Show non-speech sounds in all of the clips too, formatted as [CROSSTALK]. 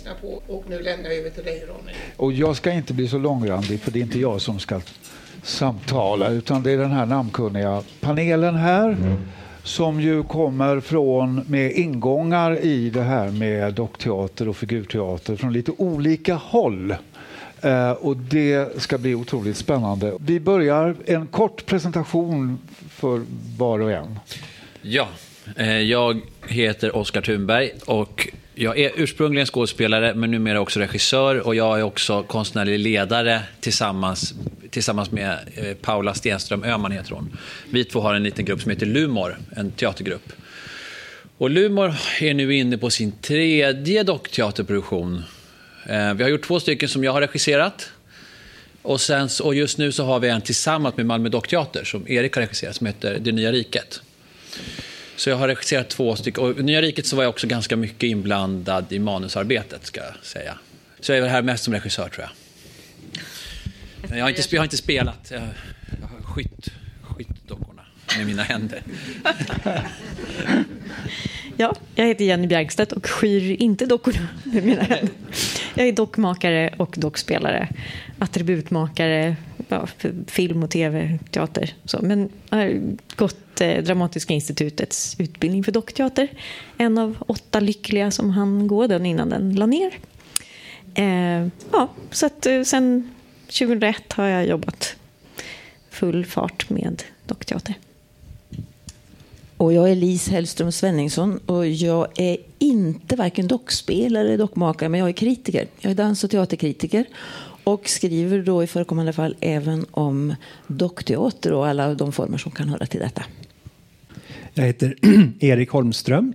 lyssna på. Och nu lämnar jag över till dig Ronny. Och jag ska inte bli så långrandig för det är inte jag som ska samtala utan det är den här namnkunniga panelen här som ju kommer från med ingångar i det här med dockteater och figurteater från lite olika håll. Eh, och det ska bli otroligt spännande. Vi börjar en kort presentation för var och en. Ja, eh, jag heter Oskar Thunberg och jag är ursprungligen skådespelare men numera också regissör och jag är också konstnärlig ledare tillsammans, tillsammans med eh, Paula Stenström Öhman heter hon. Vi två har en liten grupp som heter Lumor, en teatergrupp. Och Lumor är nu inne på sin tredje dockteaterproduktion. Eh, vi har gjort två stycken som jag har regisserat. Och, sen, och just nu så har vi en tillsammans med Malmö Dockteater som Erik har regisserat som heter Det nya riket. Så jag har regisserat två stycken. Och i Nya Riket så var jag också ganska mycket inblandad i manusarbetet, ska jag säga. Så jag är här mest som regissör, tror jag. Men jag har inte, jag har inte spelat. Jag, jag har skytt, skytt dockorna med mina händer. Ja, jag heter Jenny Bjergstedt och skyr inte dockorna med mina händer. Jag är dockmakare och dockspelare, attributmakare, ja, film och tv, teater. Så. Men jag har gått eh, Dramatiska institutets utbildning för dockteater. En av åtta lyckliga som han gå den innan den la ner. Eh, ja, så att eh, sen 2001 har jag jobbat full fart med dockteater. Och jag är Lis Hellström Svenningsson och jag är inte varken dockspelare eller dockmakare, men jag är kritiker. Jag är dans och teaterkritiker och skriver då i förekommande fall även om dockteater och alla de former som kan höra till detta. Jag heter [CLEARS THROAT] Erik Holmström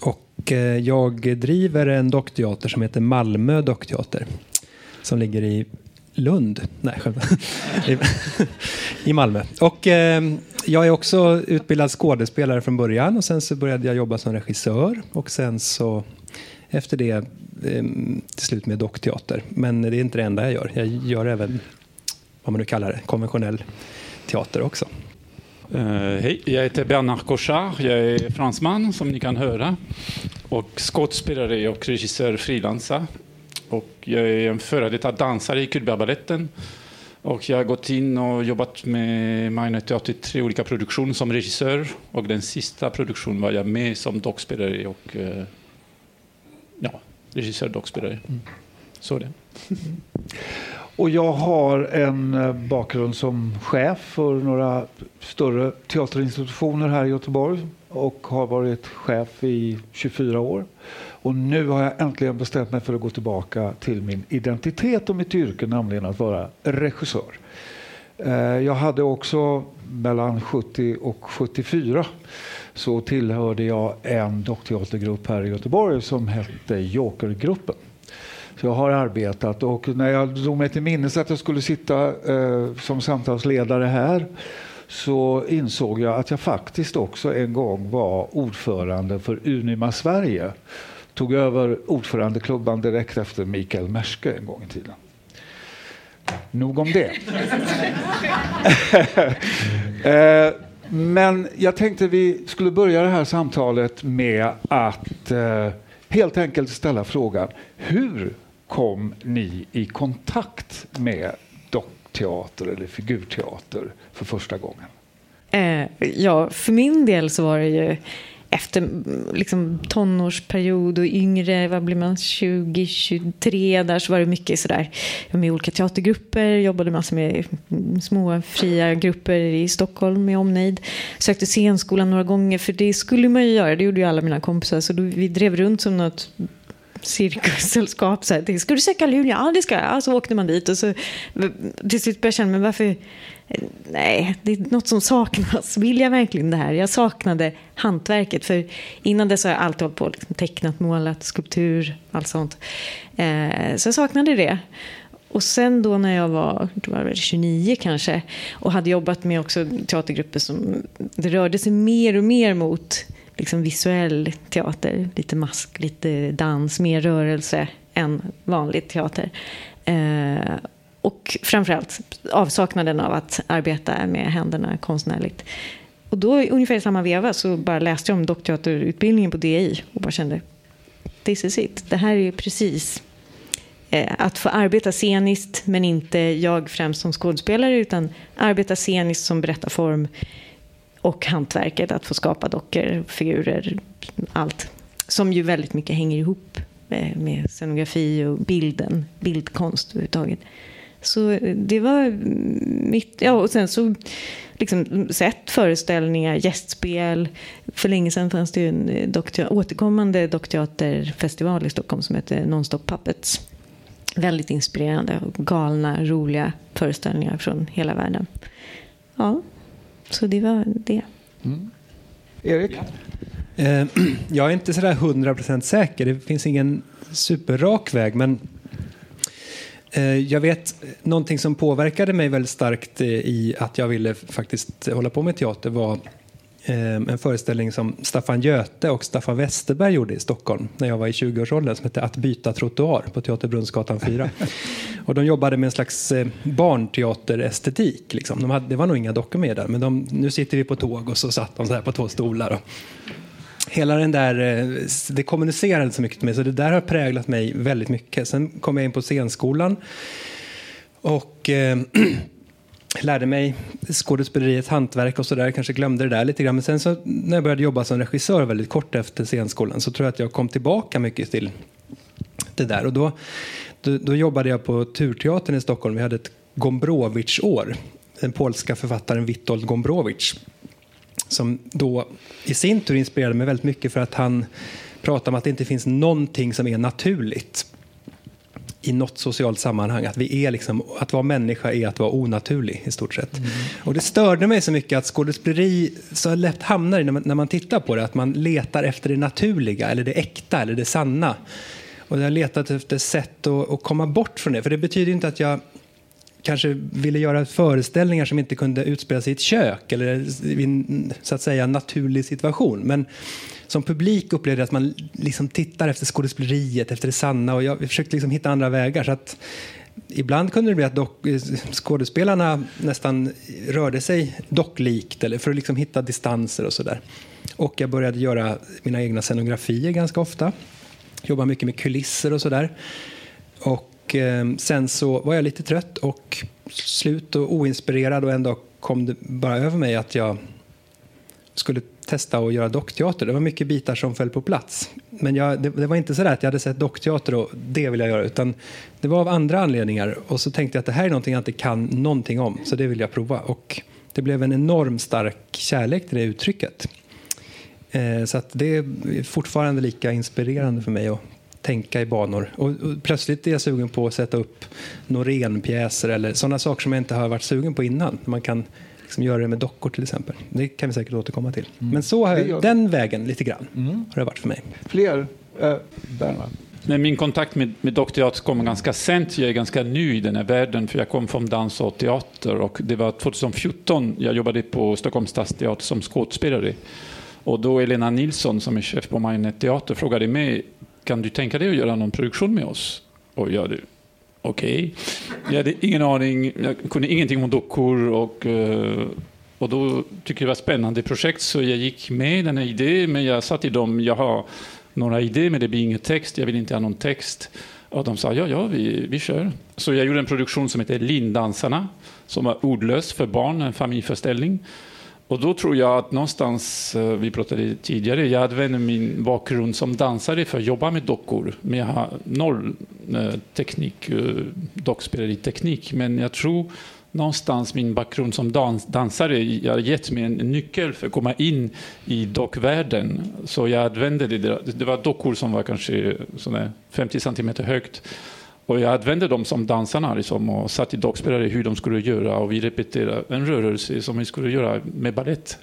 och eh, jag driver en dockteater som heter Malmö dockteater som ligger i Lund, nej [LAUGHS] i Malmö. Och eh, jag är också utbildad skådespelare från början och sen så började jag jobba som regissör och sen så efter det ehm, till slut med dockteater. Men det är inte det enda jag gör. Jag gör även vad man nu kallar det, konventionell teater också. Uh, Hej, jag heter Bernard Cochard. Jag är fransman som ni kan höra. Och skådespelare och regissör frilansar. Och jag är en före detta dansare i Cullbergbaletten. Och jag har gått in och jobbat med Minor Teater i tre olika produktioner som regissör. Och den sista produktionen var jag med som dockspelare och uh, ja, regissör dockspelare. Mm. Så det. [LAUGHS] Och jag har en eh, bakgrund som chef för några större teaterinstitutioner här i Göteborg och har varit chef i 24 år. Och nu har jag äntligen bestämt mig för att gå tillbaka till min identitet och mitt yrke, nämligen att vara regissör. Eh, jag hade också mellan 70 och 74 så tillhörde jag en dockteatergrupp här i Göteborg som hette Jokergruppen. Så jag har arbetat och när jag drog mig till minnes att jag skulle sitta eh, som samtalsledare här så insåg jag att jag faktiskt också en gång var ordförande för Unima Sverige. Tog över ordförandeklubban direkt efter Mikael Merske en gång i tiden. Nog om det. [LAUGHS] eh, men jag tänkte vi skulle börja det här samtalet med att eh, helt enkelt ställa frågan hur kom ni i kontakt med dockteater eller figurteater för första gången? Eh, ja, för min del så var det ju efter liksom, tonårsperiod och yngre, vad blir man, 20, 23, där så var det mycket sådär, jag med olika teatergrupper, jobbade massor med små fria grupper i Stockholm med omnejd. Sökte scenskolan några gånger, för det skulle man ju göra, det gjorde ju alla mina kompisar, så då, vi drev runt som något cirkussällskap. Så här, ska du söka Luleå? Ja, det ska jag. Så åkte man dit och så till slut började jag känna, men varför? Eh, nej, det är något som saknas. Vill jag verkligen det här? Jag saknade hantverket. För innan dess har jag alltid hållit på liksom, tecknat, målat, skulptur, allt sånt. Eh, så jag saknade det. Och sen då när jag var, var 29 kanske och hade jobbat med också teatergrupper som det rörde sig mer och mer mot liksom visuell teater. Lite mask, lite dans, mer rörelse än vanlig teater. Eh, och framförallt avsaknaden av att arbeta med händerna konstnärligt. Och då ungefär i samma veva så bara läste jag om dockteaterutbildningen på DI och bara kände this is it. Det här är ju precis eh, att få arbeta sceniskt, men inte jag främst som skådespelare, utan arbeta sceniskt som berättarform och hantverket att få skapa dockor, figurer, allt. Som ju väldigt mycket hänger ihop eh, med scenografi och bilden, bildkonst överhuvudtaget. Så eh, det var mitt... Ja, och sen så liksom sett föreställningar, gästspel. För länge sedan fanns det ju en eh, återkommande dockteaterfestival i Stockholm som hette Nonstop Puppets. Väldigt inspirerande och galna, roliga föreställningar från hela världen. Ja, så det var det. Mm. Erik? Eh, [CLEARS THROAT] jag är inte sådär 100% säker. Det finns ingen superrak väg. Men eh, jag vet någonting som påverkade mig väldigt starkt eh, i att jag ville faktiskt hålla på med teater var en föreställning som Staffan Göte och Staffan Westerberg gjorde i Stockholm när jag var i 20-årsåldern som hette Att byta trottoar på Teater Brunnsgatan 4. [LAUGHS] Och de jobbade med en slags eh, barnteaterestetik. Liksom. De hade, det var nog inga dockor med där, men de, nu sitter vi på tåg och så satt de så här på två stolar. Och, hela den där, eh, det kommunicerade så mycket med mig, så det där har präglat mig väldigt mycket. Sen kom jag in på scenskolan och eh, [CLEARS THROAT] lärde mig skådespeleriets hantverk och sådär. Kanske glömde det där lite grann. Men sen så när jag började jobba som regissör väldigt kort efter scenskolan så tror jag att jag kom tillbaka mycket till det där. Och då, då, då jobbade jag på Turteatern i Stockholm. Vi hade ett Gombrowicz-år. Den polska författaren Witold Gombrowicz som då i sin tur inspirerade mig väldigt mycket för att han pratar om att det inte finns någonting som är naturligt i något socialt sammanhang. Att, vi är liksom, att vara människa är att vara onaturlig i stort sett. Mm. Och det störde mig så mycket att skådespeleri så lätt hamnar i när man, när man tittar på det, att man letar efter det naturliga eller det äkta eller det sanna. Och jag har letat efter sätt att, att komma bort från det. För det betyder inte att jag kanske ville göra föreställningar som inte kunde utspela sig i ett kök eller i en så att säga naturlig situation. Men som publik upplevde jag att man liksom tittar efter skådespeleriet, efter det sanna och jag försökte liksom hitta andra vägar. Så att ibland kunde det bli att dock, skådespelarna nästan rörde sig docklikt eller för att liksom hitta distanser och sådär. Och jag började göra mina egna scenografier ganska ofta. Jobbar mycket med kulisser och sådär. Och eh, sen så var jag lite trött och slut och oinspirerad och en dag kom det bara över mig att jag skulle testa att göra dockteater. Det var mycket bitar som föll på plats. Men jag, det, det, var inte så att jag hade sett dockteater och det vill jag göra, utan det var av andra anledningar. Och så tänkte jag att det här är någonting jag inte kan någonting om, så det vill jag prova. Och det blev en enorm stark kärlek till det uttrycket. Eh, så att det är fortfarande lika inspirerande för mig att tänka i banor. Och, och, plötsligt är jag sugen på att sätta upp Norén-pjäser eller sådana saker som jag inte har varit sugen på innan. Man kan liksom göra det med dockor till exempel. Det kan vi säkert återkomma till. Mm. Men så har jag, den vägen lite grann mm. har det varit för mig. Fler? Eh, Bernhard? Men min kontakt med, med dockteater kom ganska sent. Jag är ganska ny i den här världen för jag kom från dans och teater och det var 2014 jag jobbade på Stockholms stadsteater som skådespelare. Och då Elena Nilsson som är chef på Marionetteater frågade mig kan du tänka dig att göra någon produktion med oss? Och jag okej. Okay. Jag hade ingen aning, jag kunde ingenting om dockor och, eh, och då tyckte jag det var ett spännande projekt så jag gick med i den här idén men jag sa till dem, jag har några idéer men det blir ingen text, jag vill inte ha någon text. Och de sa ja, ja, vi, vi kör. Så jag gjorde en produktion som heter Lindansarna som var ordlös för barn, en familjeföreställning. Och då tror jag att någonstans, eh, vi pratade tidigare, jag använder min bakgrund som dansare för att jobba med dockor. Men jag har noll eh, teknik, eh, dockspeleriteknik. Men jag tror någonstans min bakgrund som dans, dansare har gett mig en nyckel för att komma in i dockvärlden. Så jag använde det. Det var dockor som var kanske 50 centimeter högt. Och jag använde dem som dansarna liksom, och satt i dockspelare hur de skulle göra och vi repeterade en rörelse som vi skulle göra med ballett.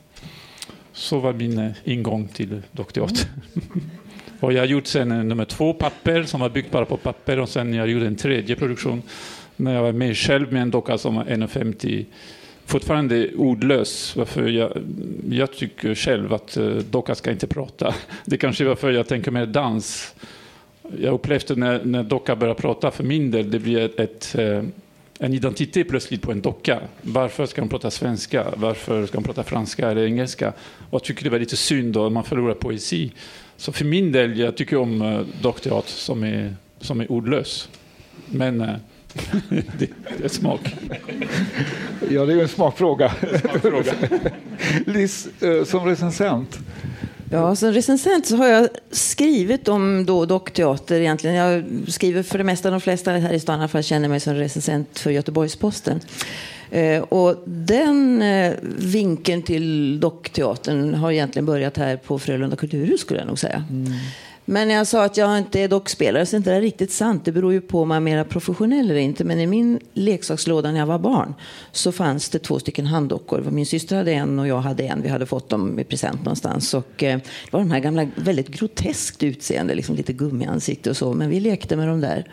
Så var min eh, ingång till dockteater. Mm. [LAUGHS] och jag har gjort sen eh, nummer två papper som var byggt bara på papper och sen jag gjorde en tredje produktion när jag var med själv med en docka som var 1,50 fortfarande ordlös. Varför jag, jag tycker själv att eh, docka ska inte prata. [LAUGHS] Det kanske är varför jag tänker mer dans jag upplevde när, när docka börjar prata för min del, det blir ett, ett, eh, en identitet plötsligt på en docka. Varför ska de prata svenska? Varför ska de prata franska eller engelska? Och jag tycker det var lite synd då, man förlorar poesi. Så för min del, jag tycker om uh, dockteater som är, som är ordlös. Men uh, [LAUGHS] det, det, är smak. Ja, det är en smakfråga. smakfråga. [LAUGHS] Liz, som recensent, Ja, som recensent så har jag skrivit om då dockteater egentligen. Jag skriver för det mesta, de flesta här i stan i alla fall känner mig som recensent för Göteborgs-Posten. Eh, och den eh, vinkeln till dockteatern har egentligen börjat här på Frölunda kulturhus skulle jag nog säga. Mm. Men när jag sa att jag inte är dockspelare så är inte det riktigt sant. Det beror ju på om jag är mer professionell eller inte. Men i min leksakslåda när jag var barn så fanns det två stycken handdockor. Min syster hade en och jag hade en. Vi hade fått dem i present någonstans. Och, eh, det var de här gamla väldigt groteskt utseende, liksom lite gummiansikte och så. Men vi lekte med dem där.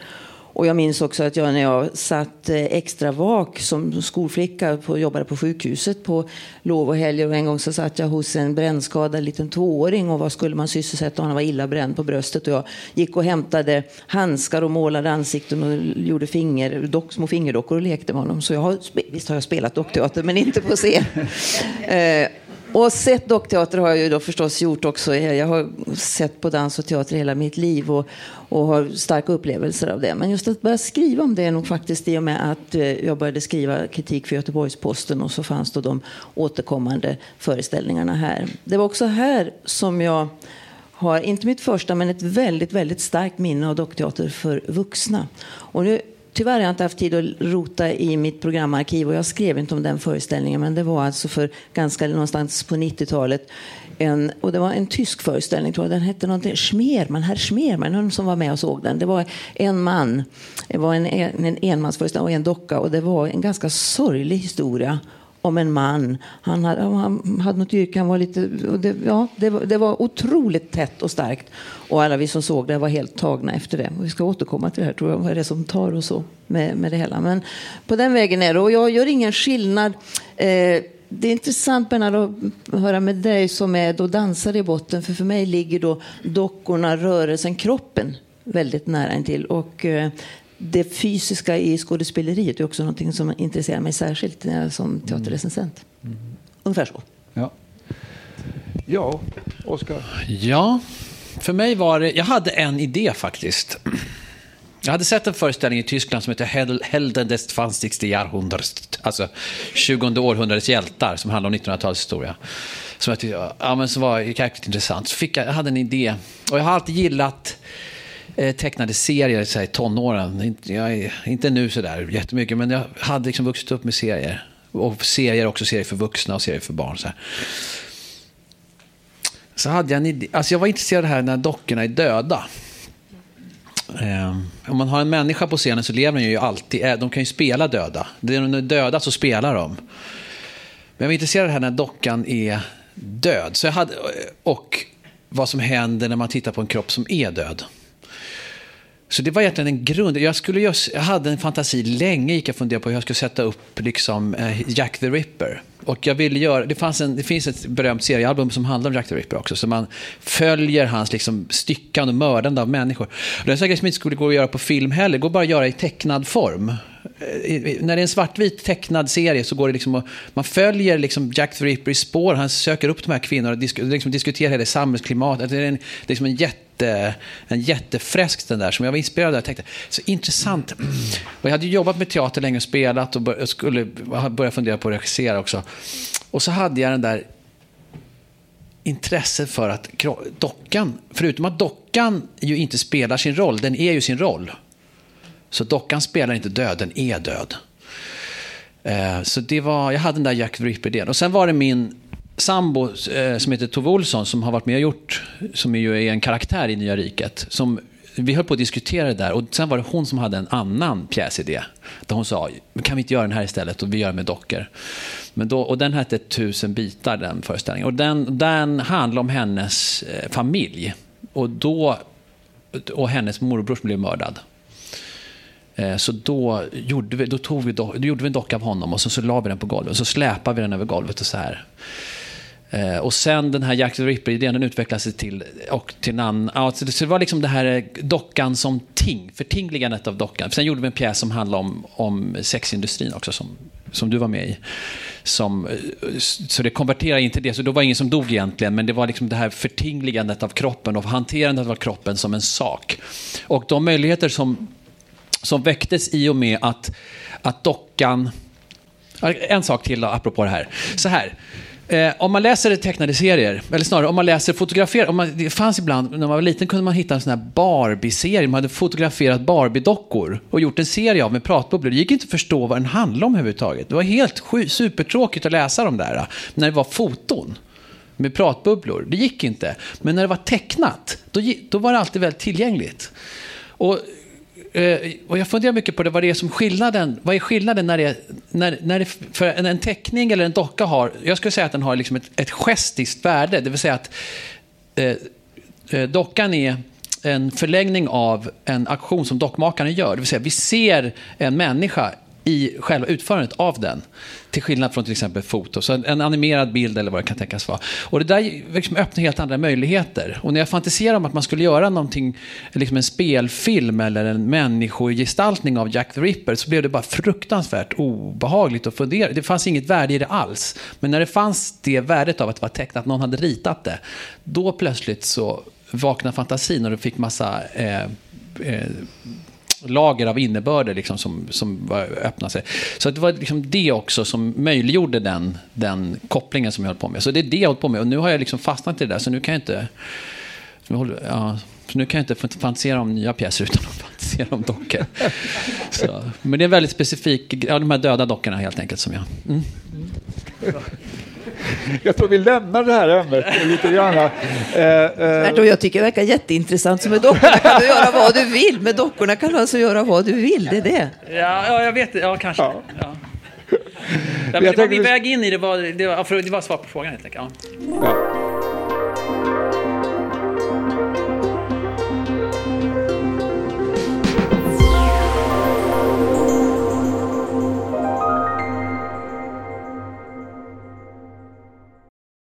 Och jag minns också att jag när jag satt eh, extra vak som skolflicka och jobbade på sjukhuset på lov och helger. Och en gång så satt jag hos en brännskadad liten tvååring och vad skulle man sysselsätta honom? Han var illa bränd på bröstet och jag gick och hämtade handskar och målade ansikten och gjorde finger, dock, små fingerdockor och lekte med honom. Så jag har, visst har jag spelat dockteater men inte på scen. [LAUGHS] och sett dockteater har jag ju då förstås gjort också. Jag har sett på dans och teater hela mitt liv och, och har starka upplevelser av det. Men just att börja skriva om det är nog faktiskt i och med att eh, jag började skriva kritik för Göteborgs-Posten och så fanns då de återkommande föreställningarna här. Det var också här som jag har, inte mitt första, men ett väldigt, väldigt starkt minne av dockteater för vuxna. Och nu Tyvärr har jag inte haft tid att rota i mitt programarkiv och jag skrev inte om den föreställningen men det var alltså för ganska någonstans på 90-talet en, och det var en tysk föreställning, tror jag. Den hette någonting, Schmerman, herr Schmerman, någon som var med och såg den. Det var en man, det var en, en, en enmansföreställning och en docka och det var en ganska sorglig historia om en man. Han hade, han hade något yrke, han var lite... Det, ja, det, var, det var otroligt tätt och starkt. Och alla vi som såg det var helt tagna efter det. Och vi ska återkomma till det här, tror jag, vad är det som tar och så med, med det hela. Men på den vägen är det. Och jag gör ingen skillnad. Eh, det är intressant Bernard att höra med dig som är då dansare i botten. För för mig ligger då dockorna, rörelsen, kroppen väldigt nära intill. Och eh, det fysiska i skådespeleriet är också något som intresserar mig särskilt när jag som teaterrecensent. Mm. Ungefär så. Ja, ja Oskar? Ja, för mig var det... Jag hade en idé faktiskt. Jag hade sett en föreställning i Tyskland som heter Helden des 20. Jahrhunderts, alltså 20 århundradets hjältar, som handlar om 1900-talets historia. Som jag tyckte ja, men som var jäkligt intressant. Så fick jag, jag hade en idé. Och jag har alltid gillat Eh, tecknade serier så i tonåren. Jag, inte nu sådär jättemycket, men jag hade liksom vuxit upp med serier. Och serier också, serier för vuxna och serier för barn. Så, här. så hade jag en idé. Alltså jag var intresserad av det här när dockorna är döda. Eh, om man har en människa på scenen så lever den ju alltid. Eh, de kan ju spela döda. När de är döda så spelar de. Men jag var intresserad av det här när dockan är död. Så jag hade, och vad som händer när man tittar på en kropp som är död. Så det var egentligen en grund. Jag, skulle just, jag hade en fantasi länge, gick jag funderade på hur jag skulle sätta upp liksom, eh, Jack the Ripper. Och jag ville göra, det, fanns en, det finns ett berömt seriealbum som handlar om Jack the Ripper också. Så man följer hans liksom, styckande och mördande av människor. Och det är en som inte skulle gå att göra på film heller. Det går bara att göra i tecknad form. Eh, när det är en svartvit tecknad serie så går det liksom att, man följer liksom Jack the Ripper i spår. Han söker upp de här kvinnorna och disk, liksom diskuterar hela samhällsklimatet. Det är, en, det är liksom en jätte, en jättefräsk den där som jag var inspirerad av. Jag tänkte, så intressant. Och jag hade jobbat med teater länge och spelat och bör, skulle börja fundera på att regissera också. Och så hade jag den där intresset för att dockan, förutom att dockan ju inte spelar sin roll, den är ju sin roll. Så dockan spelar inte död, den är död. Eh, så det var, jag hade den där Jack Ripper-idén. Och sen var det min sambo eh, som heter Tove Olsson som har varit med och gjort, som ju är en karaktär i Nya Riket. Som, vi höll på att diskutera det där och sen var det hon som hade en annan pjäsidé. Där hon sa, kan vi inte göra den här istället och vi gör den med dockor. Men då, och den hette Tusen bitar, den föreställningen. Och den, den handlar om hennes eh, familj. Och, då, och hennes morbror som blev mördad. Eh, så då gjorde vi, då tog vi, då gjorde vi en docka av honom och så, så la vi den på golvet. Och så släpade vi den över golvet och så här. Eh, och sen den här Jack the Ripper-idén, den utvecklades till, och till namn. Alltså, så det, var liksom det här eh, dockan som ting, förtingligandet av dockan. Sen gjorde vi en pjäs som handlade om, om sexindustrin också, som, som du var med i. Som, eh, så det konverterade in till det, så då var det ingen som dog egentligen, men det var liksom det här förtingligandet av kroppen och hanterandet av kroppen som en sak. Och de möjligheter som, som väcktes i och med att, att dockan... En sak till då, apropå det här. Så här. Eh, om man läser tecknade serier, eller snarare om man läser fotografer, om man, det fanns ibland, när man var liten kunde man hitta en sån här Barbie-serie, man hade fotograferat Barbie-dockor och gjort en serie av med pratbubblor. Det gick inte att förstå vad den handlade om överhuvudtaget. Det var helt supertråkigt att läsa de där, eh, när det var foton med pratbubblor. Det gick inte. Men när det var tecknat, då, då var det alltid väldigt tillgängligt. Och Eh, och jag funderar mycket på det, vad det är som skillnaden, vad är skillnaden när det, när, när det, för en, en teckning eller en docka har, jag skulle säga att den har liksom ett, ett gestiskt värde, det vill säga att eh, eh dockan är en förlängning av en aktion som dockmakaren gör. Det vill säga vi ser en människa i själva utförandet av den. Till skillnad från till exempel foto. Så en animerad bild eller vad det kan tänkas vara. Och det där liksom öppnar helt andra möjligheter. Och när jag fantiserar om att man skulle göra någonting, liksom en spelfilm eller en människogestaltning av Jack the Ripper så blev det bara fruktansvärt obehagligt att fundera. Det fanns inget värde i det alls. Men när det fanns det värdet av att det var tecknat, någon hade ritat det. Då plötsligt så vaknade fantasin och du fick massa eh, eh, lager av innebörder liksom som, som öppnade sig. Så det var liksom det också som möjliggjorde den, den kopplingen som jag höll på med. Så det är det jag håller på med. Och nu har jag liksom fastnat i det där, så nu kan jag inte... Ja, så nu kan jag inte fantisera om nya pjäser utan att [LAUGHS] fantisera om dockor. Så, men det är väldigt specifik, ja, de här döda dockorna helt enkelt som jag... Mm. mm. Jag tror vi lämnar det här ämnet lite grann. Eh, eh. Jag tycker det verkar jätteintressant. Så med dockorna kan du göra vad du vill. Med dockorna kan du alltså göra vad du vill. Det är det. Ja, ja jag vet. Ja, kanske. Ja. Ja. Ja, men det var min väg in i det var, det var, det var svar på frågan helt enkelt. Ja.